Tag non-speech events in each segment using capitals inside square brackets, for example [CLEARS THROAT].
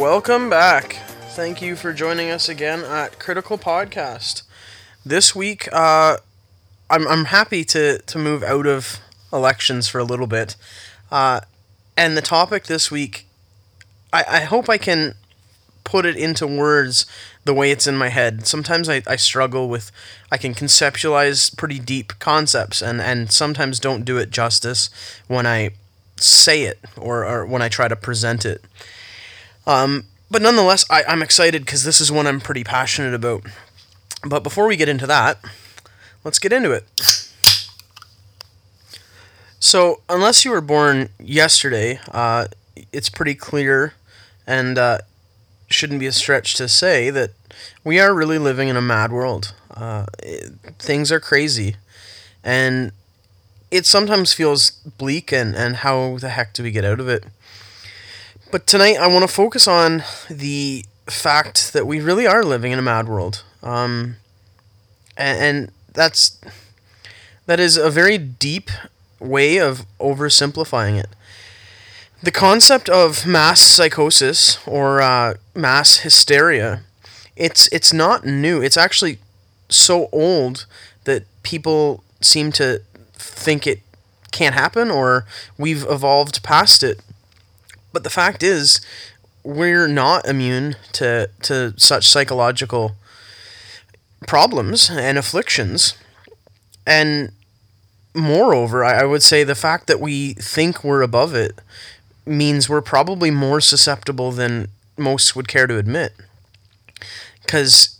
Welcome back. Thank you for joining us again at Critical Podcast. This week, uh, I'm, I'm happy to, to move out of elections for a little bit. Uh, and the topic this week, I, I hope I can put it into words the way it's in my head. Sometimes I, I struggle with, I can conceptualize pretty deep concepts and, and sometimes don't do it justice when I say it or, or when I try to present it. Um, but nonetheless, I, I'm excited because this is one I'm pretty passionate about. But before we get into that, let's get into it. So, unless you were born yesterday, uh, it's pretty clear and uh, shouldn't be a stretch to say that we are really living in a mad world. Uh, it, things are crazy. And it sometimes feels bleak, and, and how the heck do we get out of it? But tonight, I want to focus on the fact that we really are living in a mad world. Um, and, and that's that is a very deep way of oversimplifying it. The concept of mass psychosis or uh, mass hysteria, it's it's not new. It's actually so old that people seem to think it can't happen or we've evolved past it. But the fact is, we're not immune to to such psychological problems and afflictions. And moreover, I, I would say the fact that we think we're above it means we're probably more susceptible than most would care to admit. Because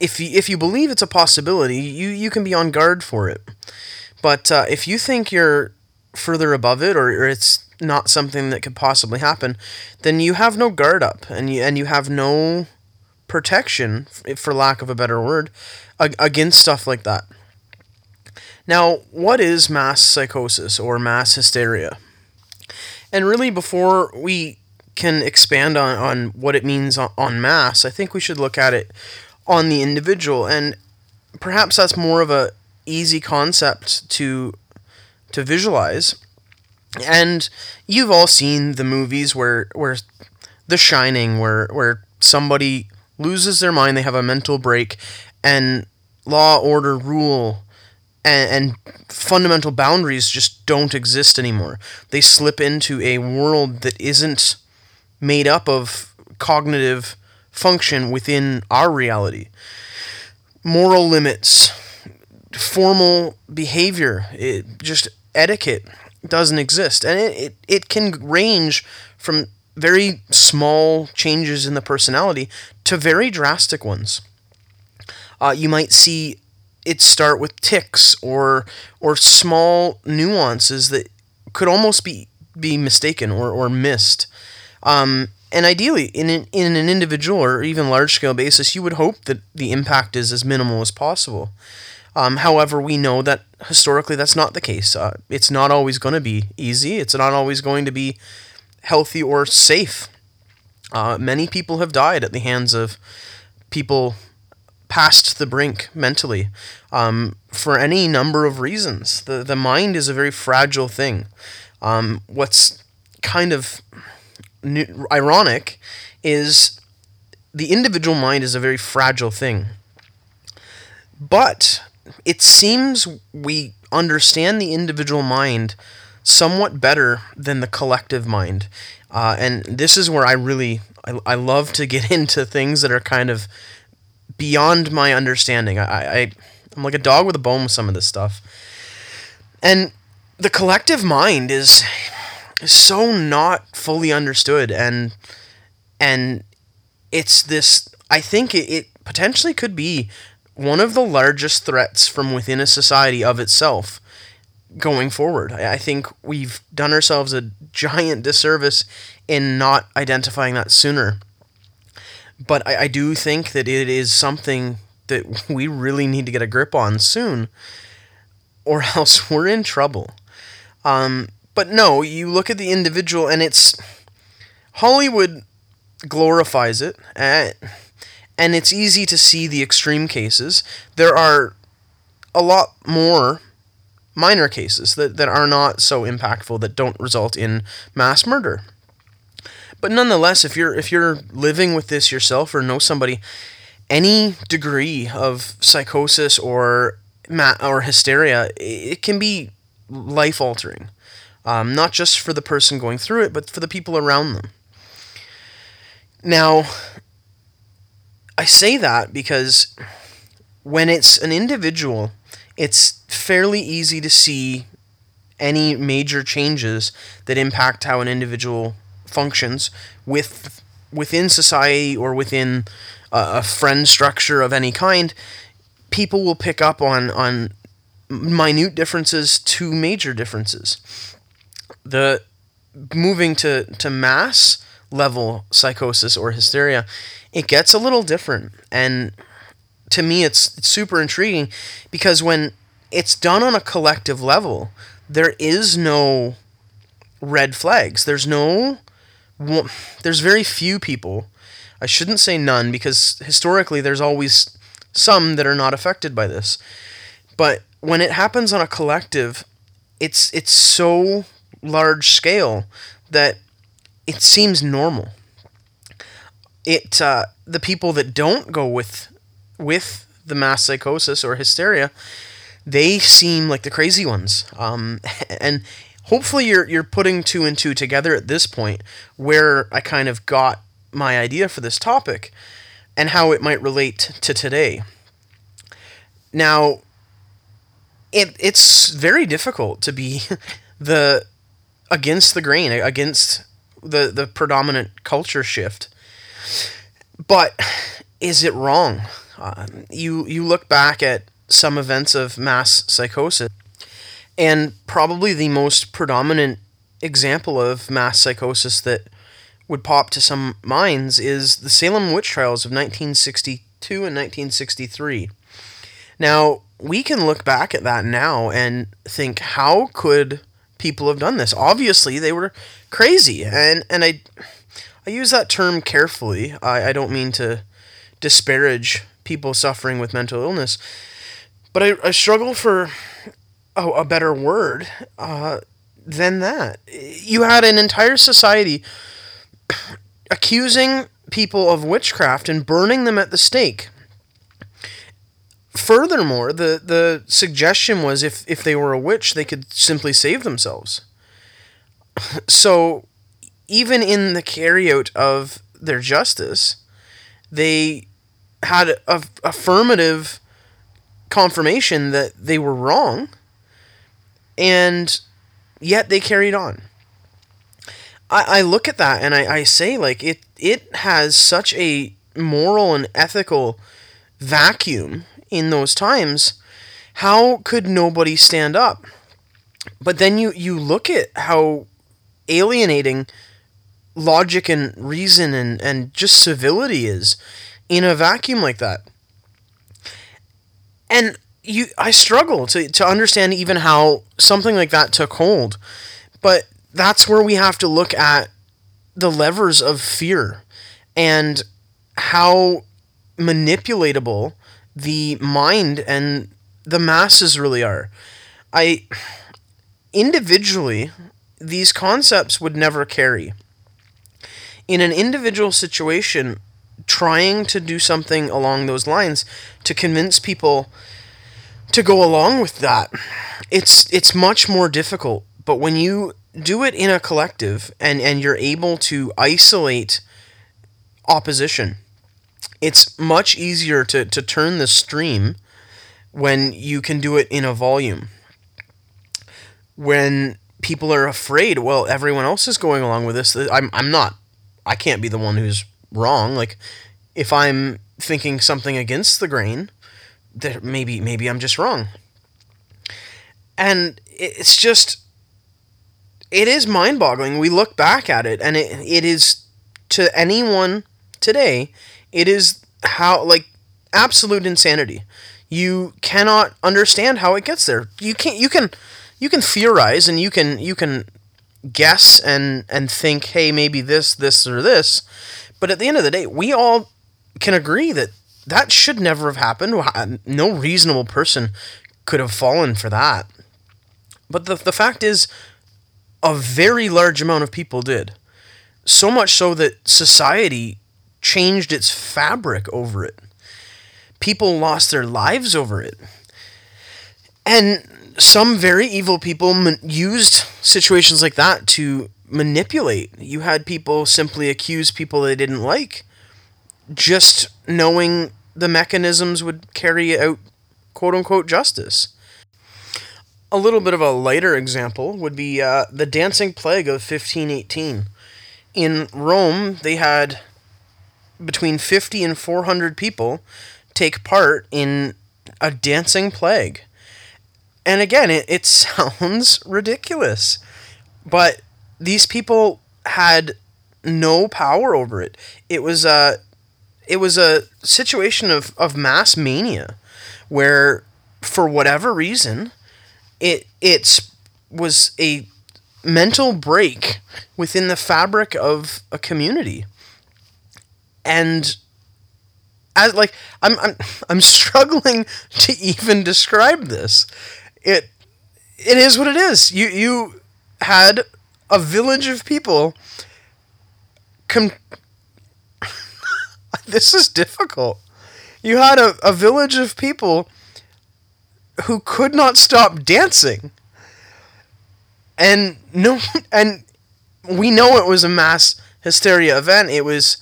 if you, if you believe it's a possibility, you, you can be on guard for it. But uh, if you think you're further above it or, or it's not something that could possibly happen, then you have no guard up and you, and you have no protection, for lack of a better word, against stuff like that. Now, what is mass psychosis or mass hysteria? And really, before we can expand on, on what it means on, on mass, I think we should look at it on the individual. And perhaps that's more of a easy concept to to visualize. And you've all seen the movies where where The Shining, where where somebody loses their mind, they have a mental break, and law, order, rule and, and fundamental boundaries just don't exist anymore. They slip into a world that isn't made up of cognitive function within our reality. Moral limits, formal behavior, it, just etiquette doesn't exist. And it, it, it can range from very small changes in the personality to very drastic ones. Uh, you might see it start with ticks or or small nuances that could almost be be mistaken or, or missed. Um, and ideally, in an, in an individual or even large scale basis, you would hope that the impact is as minimal as possible. Um, however, we know that historically that's not the case. Uh, it's not always going to be easy. It's not always going to be healthy or safe. Uh, many people have died at the hands of people past the brink mentally um, for any number of reasons. The, the mind is a very fragile thing. Um, what's kind of new, ironic is the individual mind is a very fragile thing. But it seems we understand the individual mind somewhat better than the collective mind. Uh, and this is where I really I, I love to get [LAUGHS] into things that are kind of beyond my understanding. I, I I'm like a dog with a bone with some of this stuff. And the collective mind is is so not fully understood and and it's this I think it, it potentially could be one of the largest threats from within a society of itself going forward. I, think we've done ourselves a giant disservice in not identifying that sooner but I, I do think that it is something that [LAUGHS] we really need to get a grip on soon, or [LAUGHS] else we're in trouble. Um, but no, you look at the individual, and it's Hollywood glorifies it, and, eh, and it's easy to see the extreme cases. There are a lot more minor cases that, that are not so impactful that don't result in mass murder. But nonetheless, if you're if you're living with this yourself or know somebody, any degree of psychosis or ma- or hysteria, it can be life altering. Um, not just for the person going through it, but for the people around them. Now, I say that because when it's an individual, it's fairly easy to see any major changes that impact how an individual functions with within society or within a, a friend structure of any kind. People will pick up on on minute differences to major differences. The moving to to mass level psychosis or hysteria, it gets a little different and to me it's, it's super intriguing because when it's done on a collective level, there is no red flags. There's no there's very few people. I shouldn't say none because historically there's always some that are not affected by this. But when it happens on a collective, it's it's so large scale that it seems normal. It uh, the people that don't go with with the mass psychosis or hysteria, they seem like the crazy ones. Um, [LAUGHS] and hopefully you're you're putting two and two together at this point where I kind of got my idea for this topic and how it might relate to today. Now, it it's very difficult to be [LAUGHS] the against the grain, against the the predominant culture shift. But is it wrong? Uh, you you look back at some events of mass psychosis, and probably the most predominant example of mass psychosis that would pop to some minds is the Salem witch trials of 1962 and 1963. Now, we can look back at that now and think, how could people have done this? Obviously, they were crazy, and and I I use that term carefully. I, I don't mean to disparage people suffering with mental illness, but I, I struggle for a, a better word uh, than that. You had an entire society [CLEARS THROAT] accusing people of witchcraft and burning them at the stake. Furthermore, the, the suggestion was if, if they were a witch, they could simply save themselves. So, even in the carryout of their justice, they had a, affirmative confirmation that they were wrong, and yet they carried on. I, I look at that and I, I say like it it has such a moral and ethical vacuum in those times. How could nobody stand up? But then you, you look at how alienating logic and reason and, and just civility is in a vacuum like that. And you I struggle to, to understand even how something like that took hold. But that's where we have to look at the levers of fear and how manipulatable the mind and the masses really are. I individually these concepts would never carry. In an individual situation, trying to do something along those lines to convince people to go along with that, it's it's much more difficult. But when you do it in a collective and, and you're able to isolate opposition, it's much easier to, to turn the stream when you can do it in a volume. When people are afraid, well, everyone else is going along with this. I'm, I'm not. I can't be the one who's wrong. Like, if I'm thinking something against the grain, that maybe maybe I'm just wrong. And it's just it is mind-boggling. We look back at it and it, it is to anyone today it is how like absolute insanity. You cannot understand how it gets there. You can't. You can. You can theorize and you can you can guess and and think, hey, maybe this, this, or this. But at the end of the day, we all can agree that that should never have happened. No reasonable person could have fallen for that. But the the fact is, a very large amount of people did. so much so that society changed its fabric over it. People lost their lives over it. And some very evil people man- used situations like that to manipulate. You had people simply accuse people they didn't like, just knowing the mechanisms would carry out quote unquote justice. A little bit of a lighter example would be uh, the Dancing Plague of 1518. In Rome, they had between 50 and 400 people take part in a dancing plague. And again, it, it [LAUGHS] sounds ridiculous, but these people had no power over it. It was a, it was a situation of, of mass mania where, for whatever reason, it it's was a mental break within the fabric of a community and as like I'm I'm [LAUGHS] I'm struggling [LAUGHS] to even describe this. It it is what it is. You you had a village of people com- [LAUGHS] this is difficult. You had a, a village of people who could not stop dancing. And no [LAUGHS] and we know it was a mass hysteria event. It was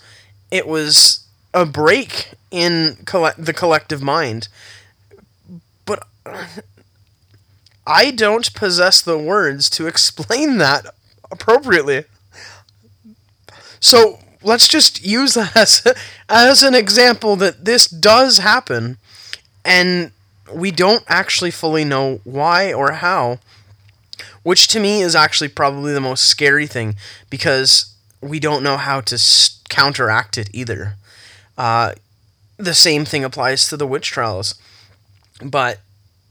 it was a break in coll- the collective mind. But I don't possess the words to explain that appropriately. So let's just use that as, as an example that this does happen and we don't actually fully know why or how, which to me is actually probably the most scary thing because we don't know how to counteract it either. Uh, the same thing applies to the witch trials. But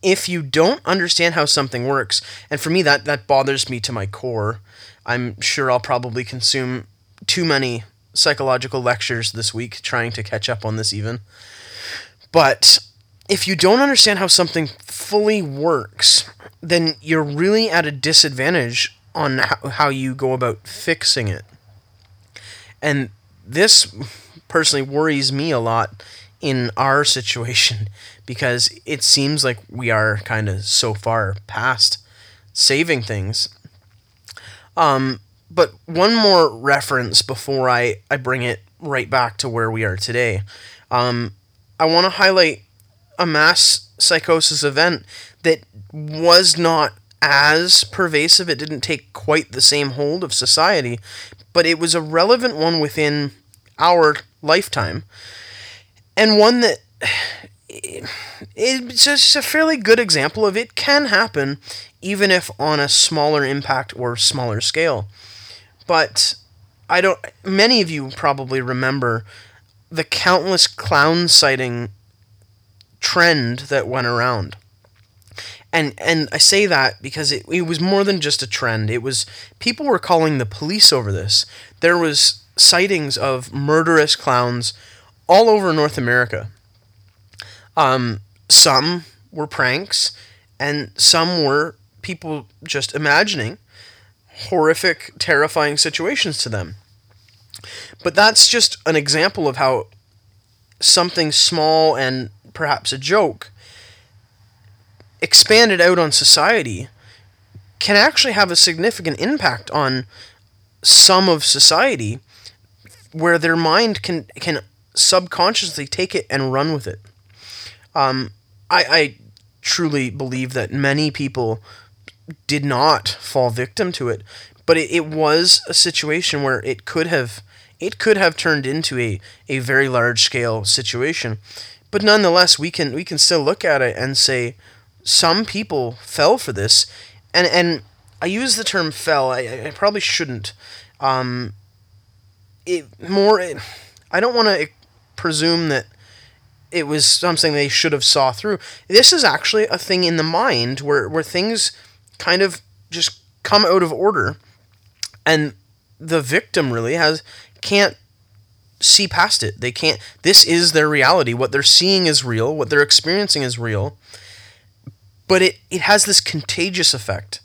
if you don't understand how something works, and for me that that bothers me to my core, I'm sure I'll probably consume too many psychological lectures this week trying to catch up on this even. But if you don't understand how something fully works, then you're really at a disadvantage on how, how you go about fixing it. And this personally worries me a lot in our situation because it seems like we are kind of so far past saving things. Um, but one more reference before I, I bring it right back to where we are today. Um, I want to highlight a mass psychosis event that was not as pervasive. It didn't take quite the same hold of society, but it was a relevant one within our lifetime, and one that it's just a fairly good example of it can happen, even if on a smaller impact or smaller scale. But I don't. Many of you probably remember the countless clown sighting trend that went around. And and I say that because it, it was more than just a trend. It was people were calling the police over this. There was sightings of murderous clowns all over North America. Um, some were pranks, and some were people just imagining horrific, terrifying situations to them. But that's just an example of how something small and perhaps a joke expanded out on society can actually have a significant impact on some of society where their mind can can subconsciously take it and run with it. Um, I, I truly believe that many people did not fall victim to it, but it, it was a situation where it could have it could have turned into a, a very large scale situation. But nonetheless, we can we can still look at it and say some people fell for this, and and I use the term fell. I, I probably shouldn't. Um, it more. It, I don't want to presume that it was something they should have saw through. This is actually a thing in the mind where where things kind of just come out of order, and the victim really has can't see past it. They can't. This is their reality. What they're seeing is real. What they're experiencing is real. But it, it has this contagious effect.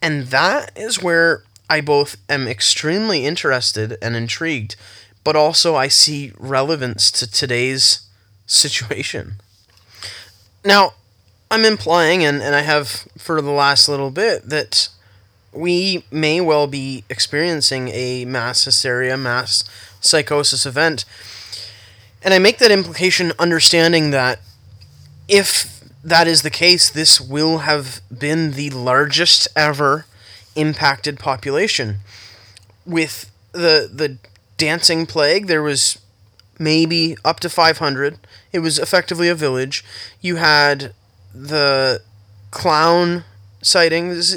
And that is where I both am extremely interested and intrigued, but also I see relevance to today's situation. Now, I'm implying, and, and I have for the last little bit, that we may well be experiencing a mass hysteria, mass psychosis event. And I make that implication understanding that if that is the case, this will have been the largest ever impacted population. With the the dancing plague, there was maybe up to 500. It was effectively a village. You had the clown sightings,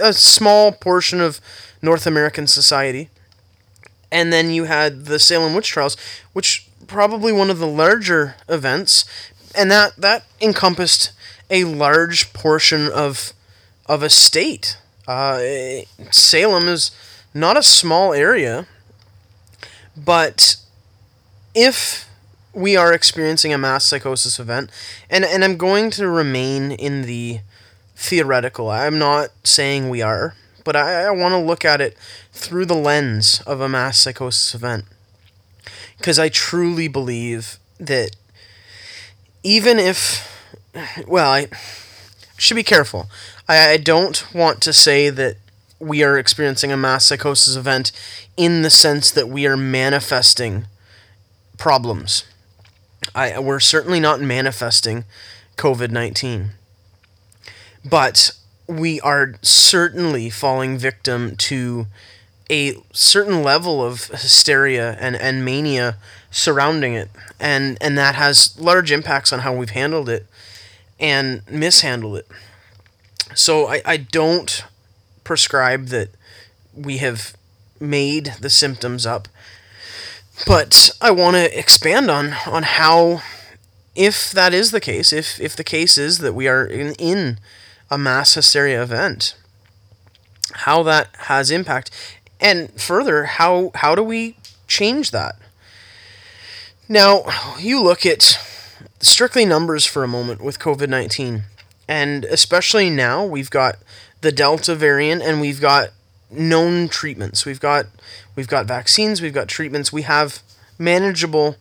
a small portion of North American society. And then you had the Salem witch trials, which probably one of the larger events, and that that encompassed a large portion of of a state. Uh, Salem is not a small area, but if we are experiencing a mass psychosis event, and and I'm going to remain in the theoretical. I'm not saying we are, but I, I want to look at it through the lens of a mass psychosis event. Because I truly believe that even if, well, I should be careful. I, I don't want to say that we are experiencing a mass psychosis event in the sense that we are manifesting problems. I, we're certainly not manifesting COVID 19. But we are certainly falling victim to a certain level of hysteria and, and mania surrounding it. And, and that has large impacts on how we've handled it and mishandled it. So I, I don't prescribe that we have made the symptoms up. But I want to expand on, on how, if that is the case, if, if the case is that we are in, in a mass hysteria event. How that has impact, and further, how how do we change that? Now, you look at strictly numbers for a moment with COVID nineteen, and especially now we've got the Delta variant, and we've got known treatments. We've got we've got vaccines. We've got treatments. We have manageable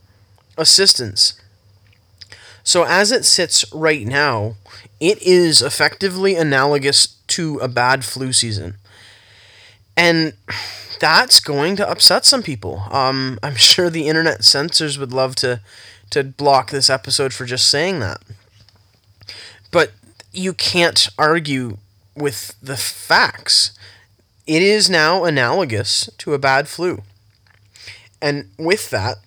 assistance. So as it sits right now, it is effectively analogous to a bad flu season. And that's going to upset some people. Um, I'm [LAUGHS] sure the internet censors would love to, to block this episode for just saying that. But you can't argue with the facts. It is now analogous to a bad flu. And with that,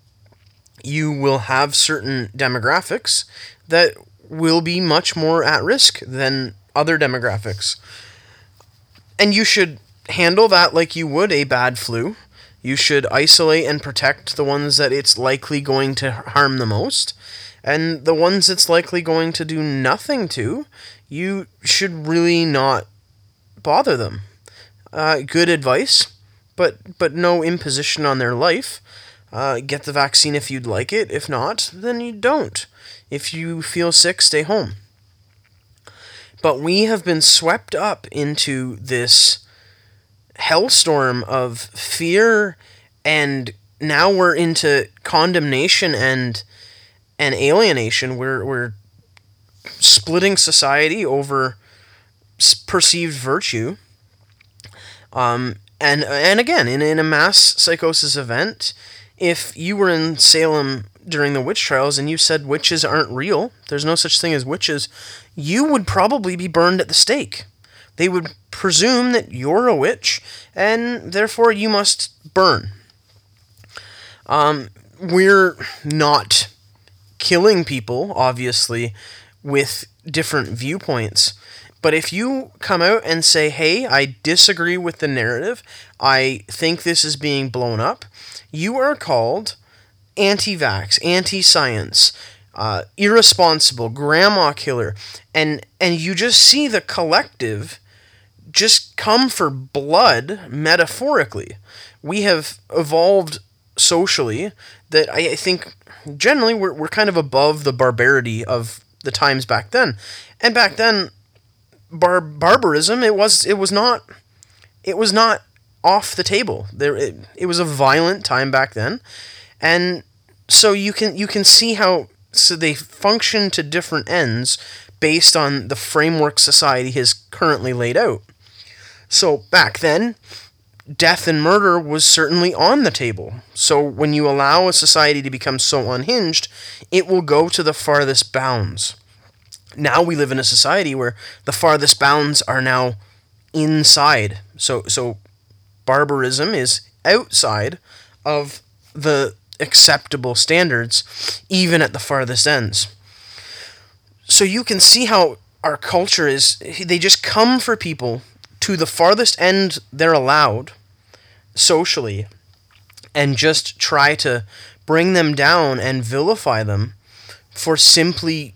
you will have certain demographics that will be much more at risk than other demographics. And you should handle that like you would a bad flu. You should isolate and protect the ones that it's likely going to harm the most. And the ones it's likely going to do nothing to, you should really not bother them. Uh, good advice, but but no imposition on their life. Uh, get the vaccine if you'd like it. If not, then you don't. If you feel sick, stay home. But we have been swept up into this hellstorm of fear and now we're into condemnation and and alienation. We're we're splitting society over perceived virtue. Um, and and again, in, in a mass psychosis event, if you were in Salem during the witch trials and you said witches aren't real, there's no such thing as witches, you would probably be burned at the stake. They would presume that you're a witch and therefore you must burn. Um, we're not killing people, obviously, with different viewpoints. But if you come out and say, hey, I disagree with the narrative, I think this is being blown up, you are called anti vax, anti science, uh, irresponsible, grandma killer, and, and you just see the collective just come for blood metaphorically. We have evolved socially that I, I think generally we're, we're kind of above the barbarity of the times back then. And back then, bar- barbarism, it was, it was not, it was not off the table. There, it, it was a violent time back then, and so you can you can see how so they function to different ends based on the framework society has currently laid out. So back then, death and murder was certainly on the table. So when you allow a society to become so unhinged, it will go to the farthest bounds. Now we live in a society where the farthest bounds are now inside. So so barbarism is outside of the acceptable standards even at the farthest ends. So you can see how our culture is they just come for people to the farthest end they're allowed socially and just try to bring them down and vilify them for simply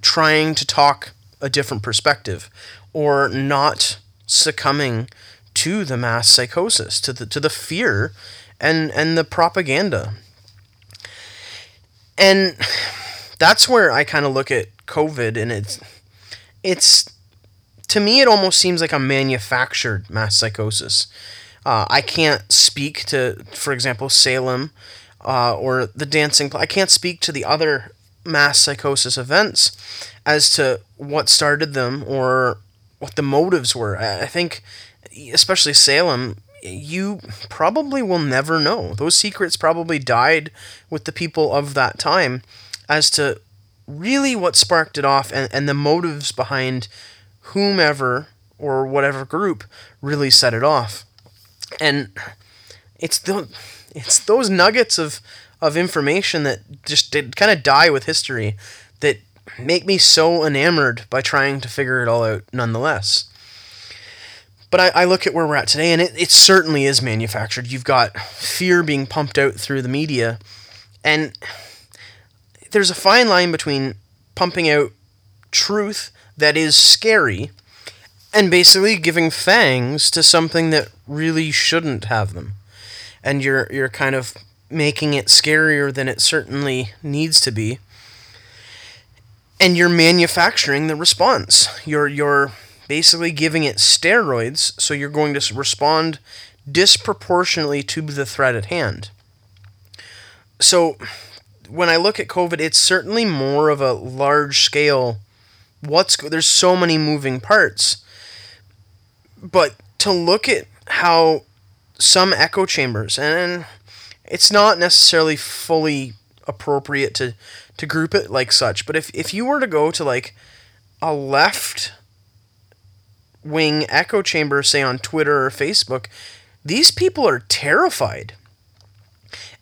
trying to talk a different perspective or not succumbing to the mass psychosis to the to the fear and and the propaganda. And [SIGHS] that's where I kind of look at covid and it's it's to me, it almost seems like a manufactured mass psychosis. Uh, I can't speak to, for example, Salem uh, or the dancing. I can't speak to the other mass psychosis events as to what started them or what the motives were. I think, especially Salem, you probably will never know. Those secrets probably died with the people of that time as to really what sparked it off and, and the motives behind whomever or whatever group really set it off. And it's the it's those nuggets of of information that just did kind of die with history that make me so enamored by trying to figure it all out nonetheless. But I, I look at where we're at today, and it, it certainly is manufactured. You've got fear being pumped out through the media, and there's a fine line between pumping out truth that is scary and basically giving fangs to something that really shouldn't have them. And you're you're kind of making it scarier than it certainly needs to be. And you're manufacturing the response. You're you're basically giving it steroids so you're going to respond disproportionately to the threat at hand. So when I look at COVID, it's certainly more of a large scale what's there's so many moving parts. But to look at how some echo chambers and it's not necessarily fully appropriate to to group it like such, but if if you were to go to like a left wing echo chamber say on Twitter or Facebook, these people are terrified.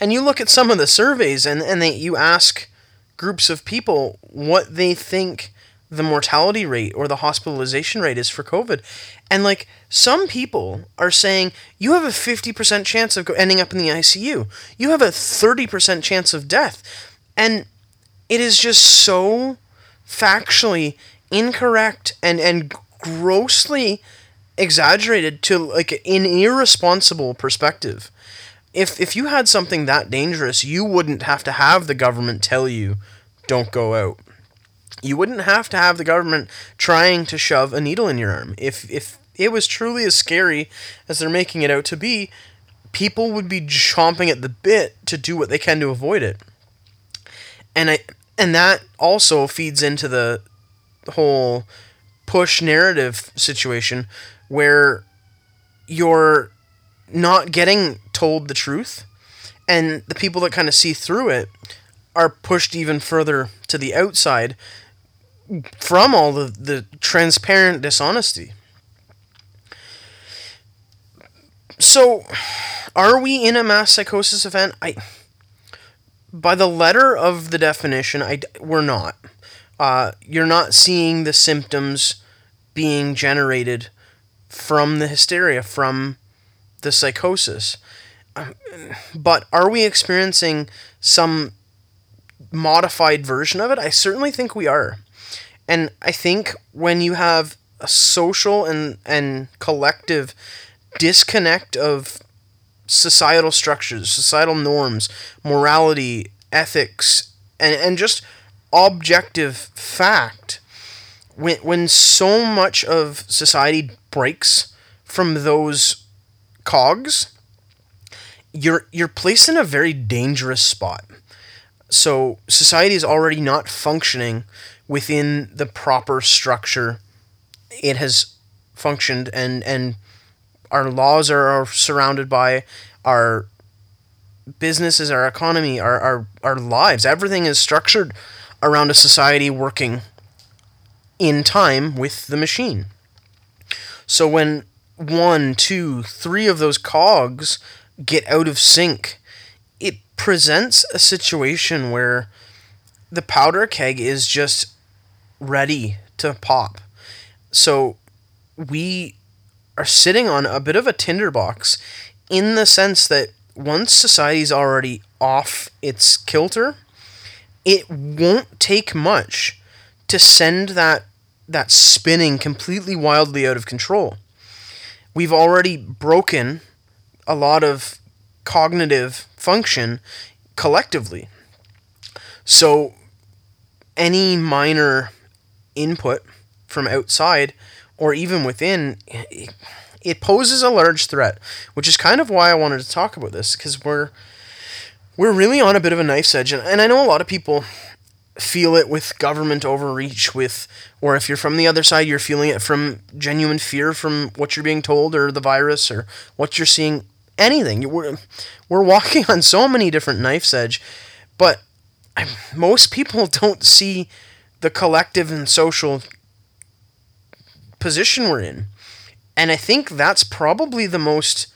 And you look at some of the surveys and, and they, you ask groups of people what they think the mortality rate or the hospitalization rate is for COVID. And like some people are saying you have a 50% chance of ending up in the ICU. You have a 30% chance of death. And it is just so factually incorrect and and grossly exaggerated to like an irresponsible perspective. If if you had something that dangerous, you wouldn't have to have the government tell you don't go out you wouldn't have to have the government trying to shove a needle in your arm. If if it was truly as scary as they're making it out to be, people would be chomping at the bit to do what they can to avoid it. And I and that also feeds into the whole push narrative situation where you're not getting told the truth and the people that kind of see through it are pushed even further to the outside from all the, the transparent dishonesty. So, are we in a mass psychosis event? I, by the letter of the definition, I we're not. Uh, you're not seeing the symptoms being generated from the hysteria, from the psychosis. Um, but are we experiencing some modified version of it? I certainly think we are. And I think when you have a social and, and collective disconnect of societal structures, societal norms, morality, ethics, and, and just objective fact, when, when so much of society breaks from those cogs, you're you're placed in a very dangerous spot. So society is already not functioning within the proper structure it has functioned and and our laws are, are surrounded by our businesses, our economy, our, our, our lives. Everything is structured around a society working in time with the machine. So when one, two, three of those cogs get out of sync, it presents a situation where the powder keg is just ready to pop. So we are sitting on a bit of a tinderbox in the sense that once society's already off its kilter, it won't take much to send that that spinning completely wildly out of control. We've already broken a lot of cognitive function collectively. So any minor input from outside or even within it poses a large threat, which is kind of why I wanted to talk about this because we're we're really on a bit of a knife's edge, and, I know a lot of people feel it with government overreach with or if you're from the other side you're feeling it from genuine fear from what you're being told or the virus or what you're seeing anything. We're, we're walking [LAUGHS] on so many different knife's edge but most people [LAUGHS] don't see the collective and social position we're in and I think that's probably the most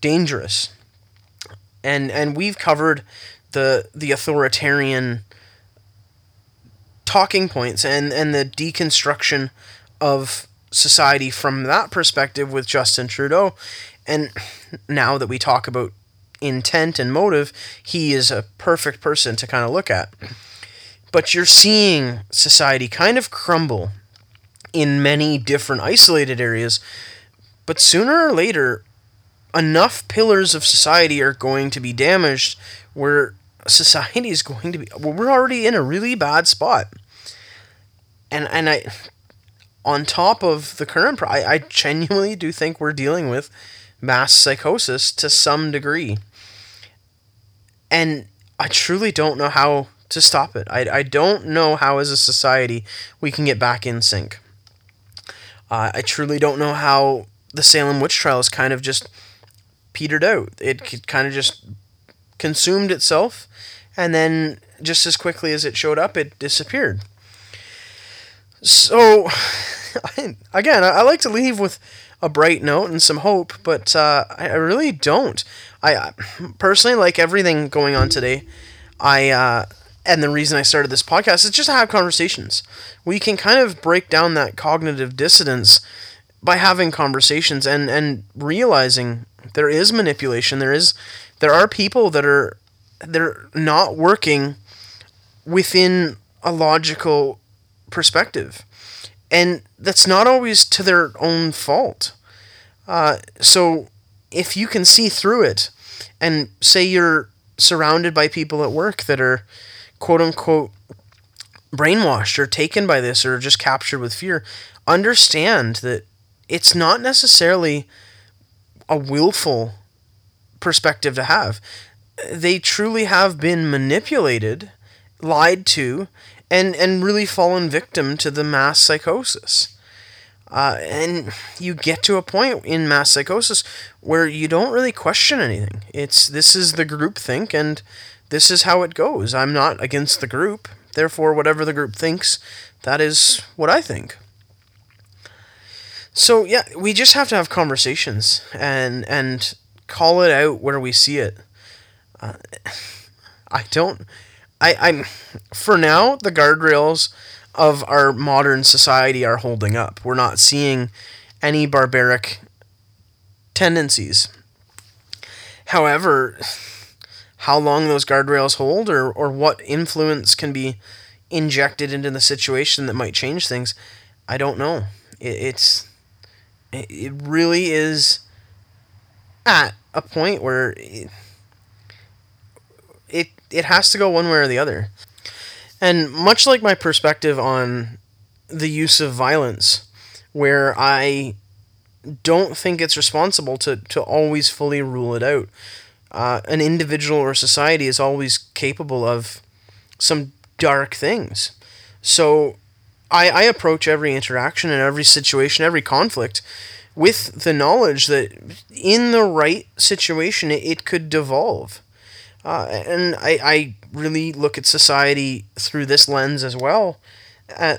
dangerous. And and we've covered the the authoritarian talking points and and the deconstruction of society from that perspective with Justin Trudeau. And now that we talk about intent and motive, he is a perfect person to kind of look at. But you're seeing society kind of crumble in many different isolated areas but sooner or later, enough pillars of society are going to be damaged where society is going to be. Well, we're already in a really bad spot. And, and I, on top of the current, I, I genuinely do think we're dealing with mass psychosis to some degree. And I truly don't know how to stop it. I, I don't know how, as a society, we can get back in sync. Uh, I truly don't know how the Salem witch trials kind of just petered out. It kind of just consumed itself, and then just as quickly as it showed up, it disappeared. So, [SIGHS] again, I like to leave with a bright note and some hope, but uh, I really don't. I personally like everything going on today. I uh, and the reason I started this podcast is just to have conversations. We can kind of break down that cognitive dissonance by having conversations and and realizing there is manipulation. There is there are people that are they're not working within a logical perspective. And that's not always to their own fault. Uh, so if you can see through it and say you're surrounded by people at work that are quote unquote brainwashed or taken by this or just captured with fear understand that it's not necessarily a willful perspective to have. They truly have been manipulated, lied to, and, and really fallen victim to the mass psychosis. Uh, and you get to a point in mass psychosis where you don't really question anything. It's this is the group think, and this is how it goes. I'm not against the group. Therefore, whatever the group thinks, that is what I think. So yeah, we just have to have conversations and and call it out where we see it. Uh, I don't. I I'm for now the guardrails of our modern society are holding up. We're not seeing any barbaric tendencies. However, how long those guardrails hold or, or what influence can be injected into the situation that might change things, I don't know. It, it's it really is at a point where it, it it has to go one way or the other. And much like my perspective on the use of violence, where I don't think it's responsible to, to always fully rule it out. Uh, an individual or society is always capable of some dark things. So I, I approach every interaction and every situation, every conflict with the knowledge that in the right situation it, it could devolve. Uh, and I, I really look at society through this lens as well. Uh,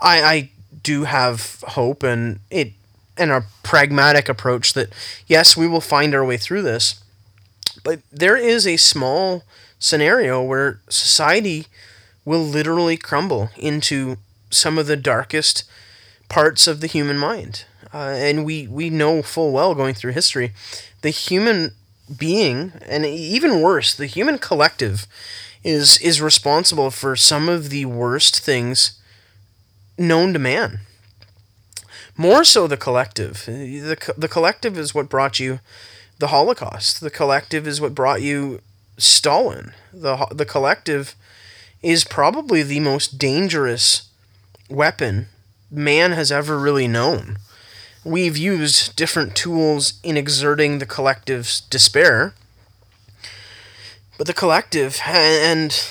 I, I do have hope and it and a pragmatic approach that yes, we will find our way through this. But there is a small scenario where society will literally crumble into some of the darkest parts of the human mind. Uh, and we, we know full well going through history, the human being, and even worse, the human collective, is is responsible for some of the worst things known to man. More so, the collective. the The collective is what brought you the Holocaust. The collective is what brought you Stalin. the The collective is probably the most dangerous weapon man has ever really known. We've used different tools in exerting the collective's despair, but the collective and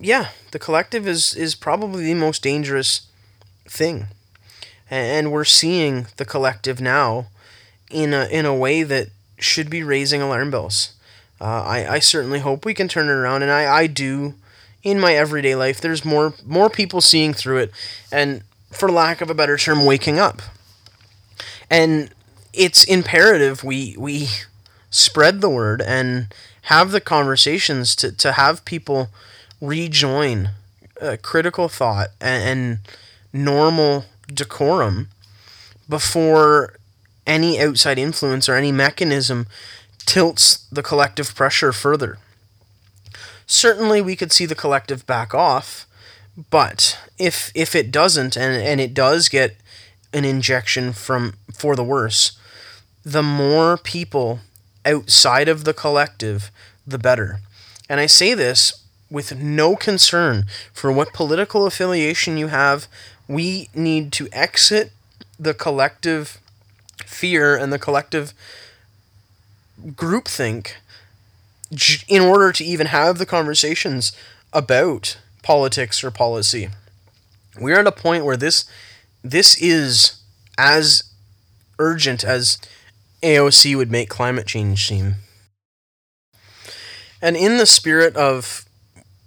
yeah, the collective is is probably the most dangerous thing. And we're seeing the collective now in a in a way that should be raising alarm bells. Uh, I, I certainly hope we can turn it around, and I, I do in my everyday life. There's more more people seeing through it, and for lack of a better term, waking up. And it's imperative we we spread the word and have the conversations to, to have people rejoin uh, critical thought and, and normal decorum before any outside influence or any mechanism tilts the collective pressure further. Certainly, we could see the collective back off, but if if it doesn't, and, and it does get an injection from for the worse, the more people outside of the collective, the better. And I say this with no concern for what political affiliation you have. We need to exit the collective fear and the collective groupthink in order to even have the conversations about politics or policy. We're at a point where this this is as urgent as AOC would make climate change seem. And in the spirit of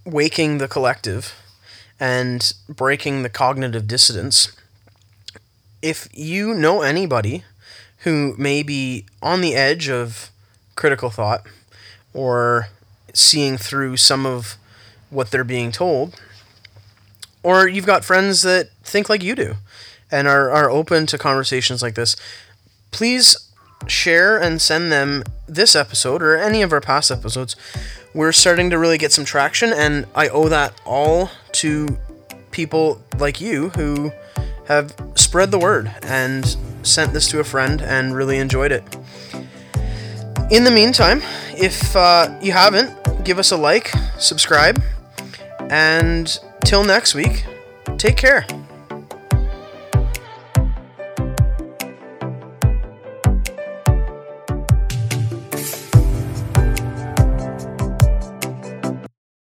waking the collective and breaking the cognitive dissonance, if you know anybody who may be on the edge of critical thought or seeing through some of what they're being told, or you've got friends that think like you do and are, are open to conversations like this, please share and send them this episode or any of our past episodes. We're starting to really get some traction, and I owe that all to people like you who have spread the word and sent this to a friend and really enjoyed it. In the meantime, if uh, you haven't, give us a like, subscribe, and till next week, take care.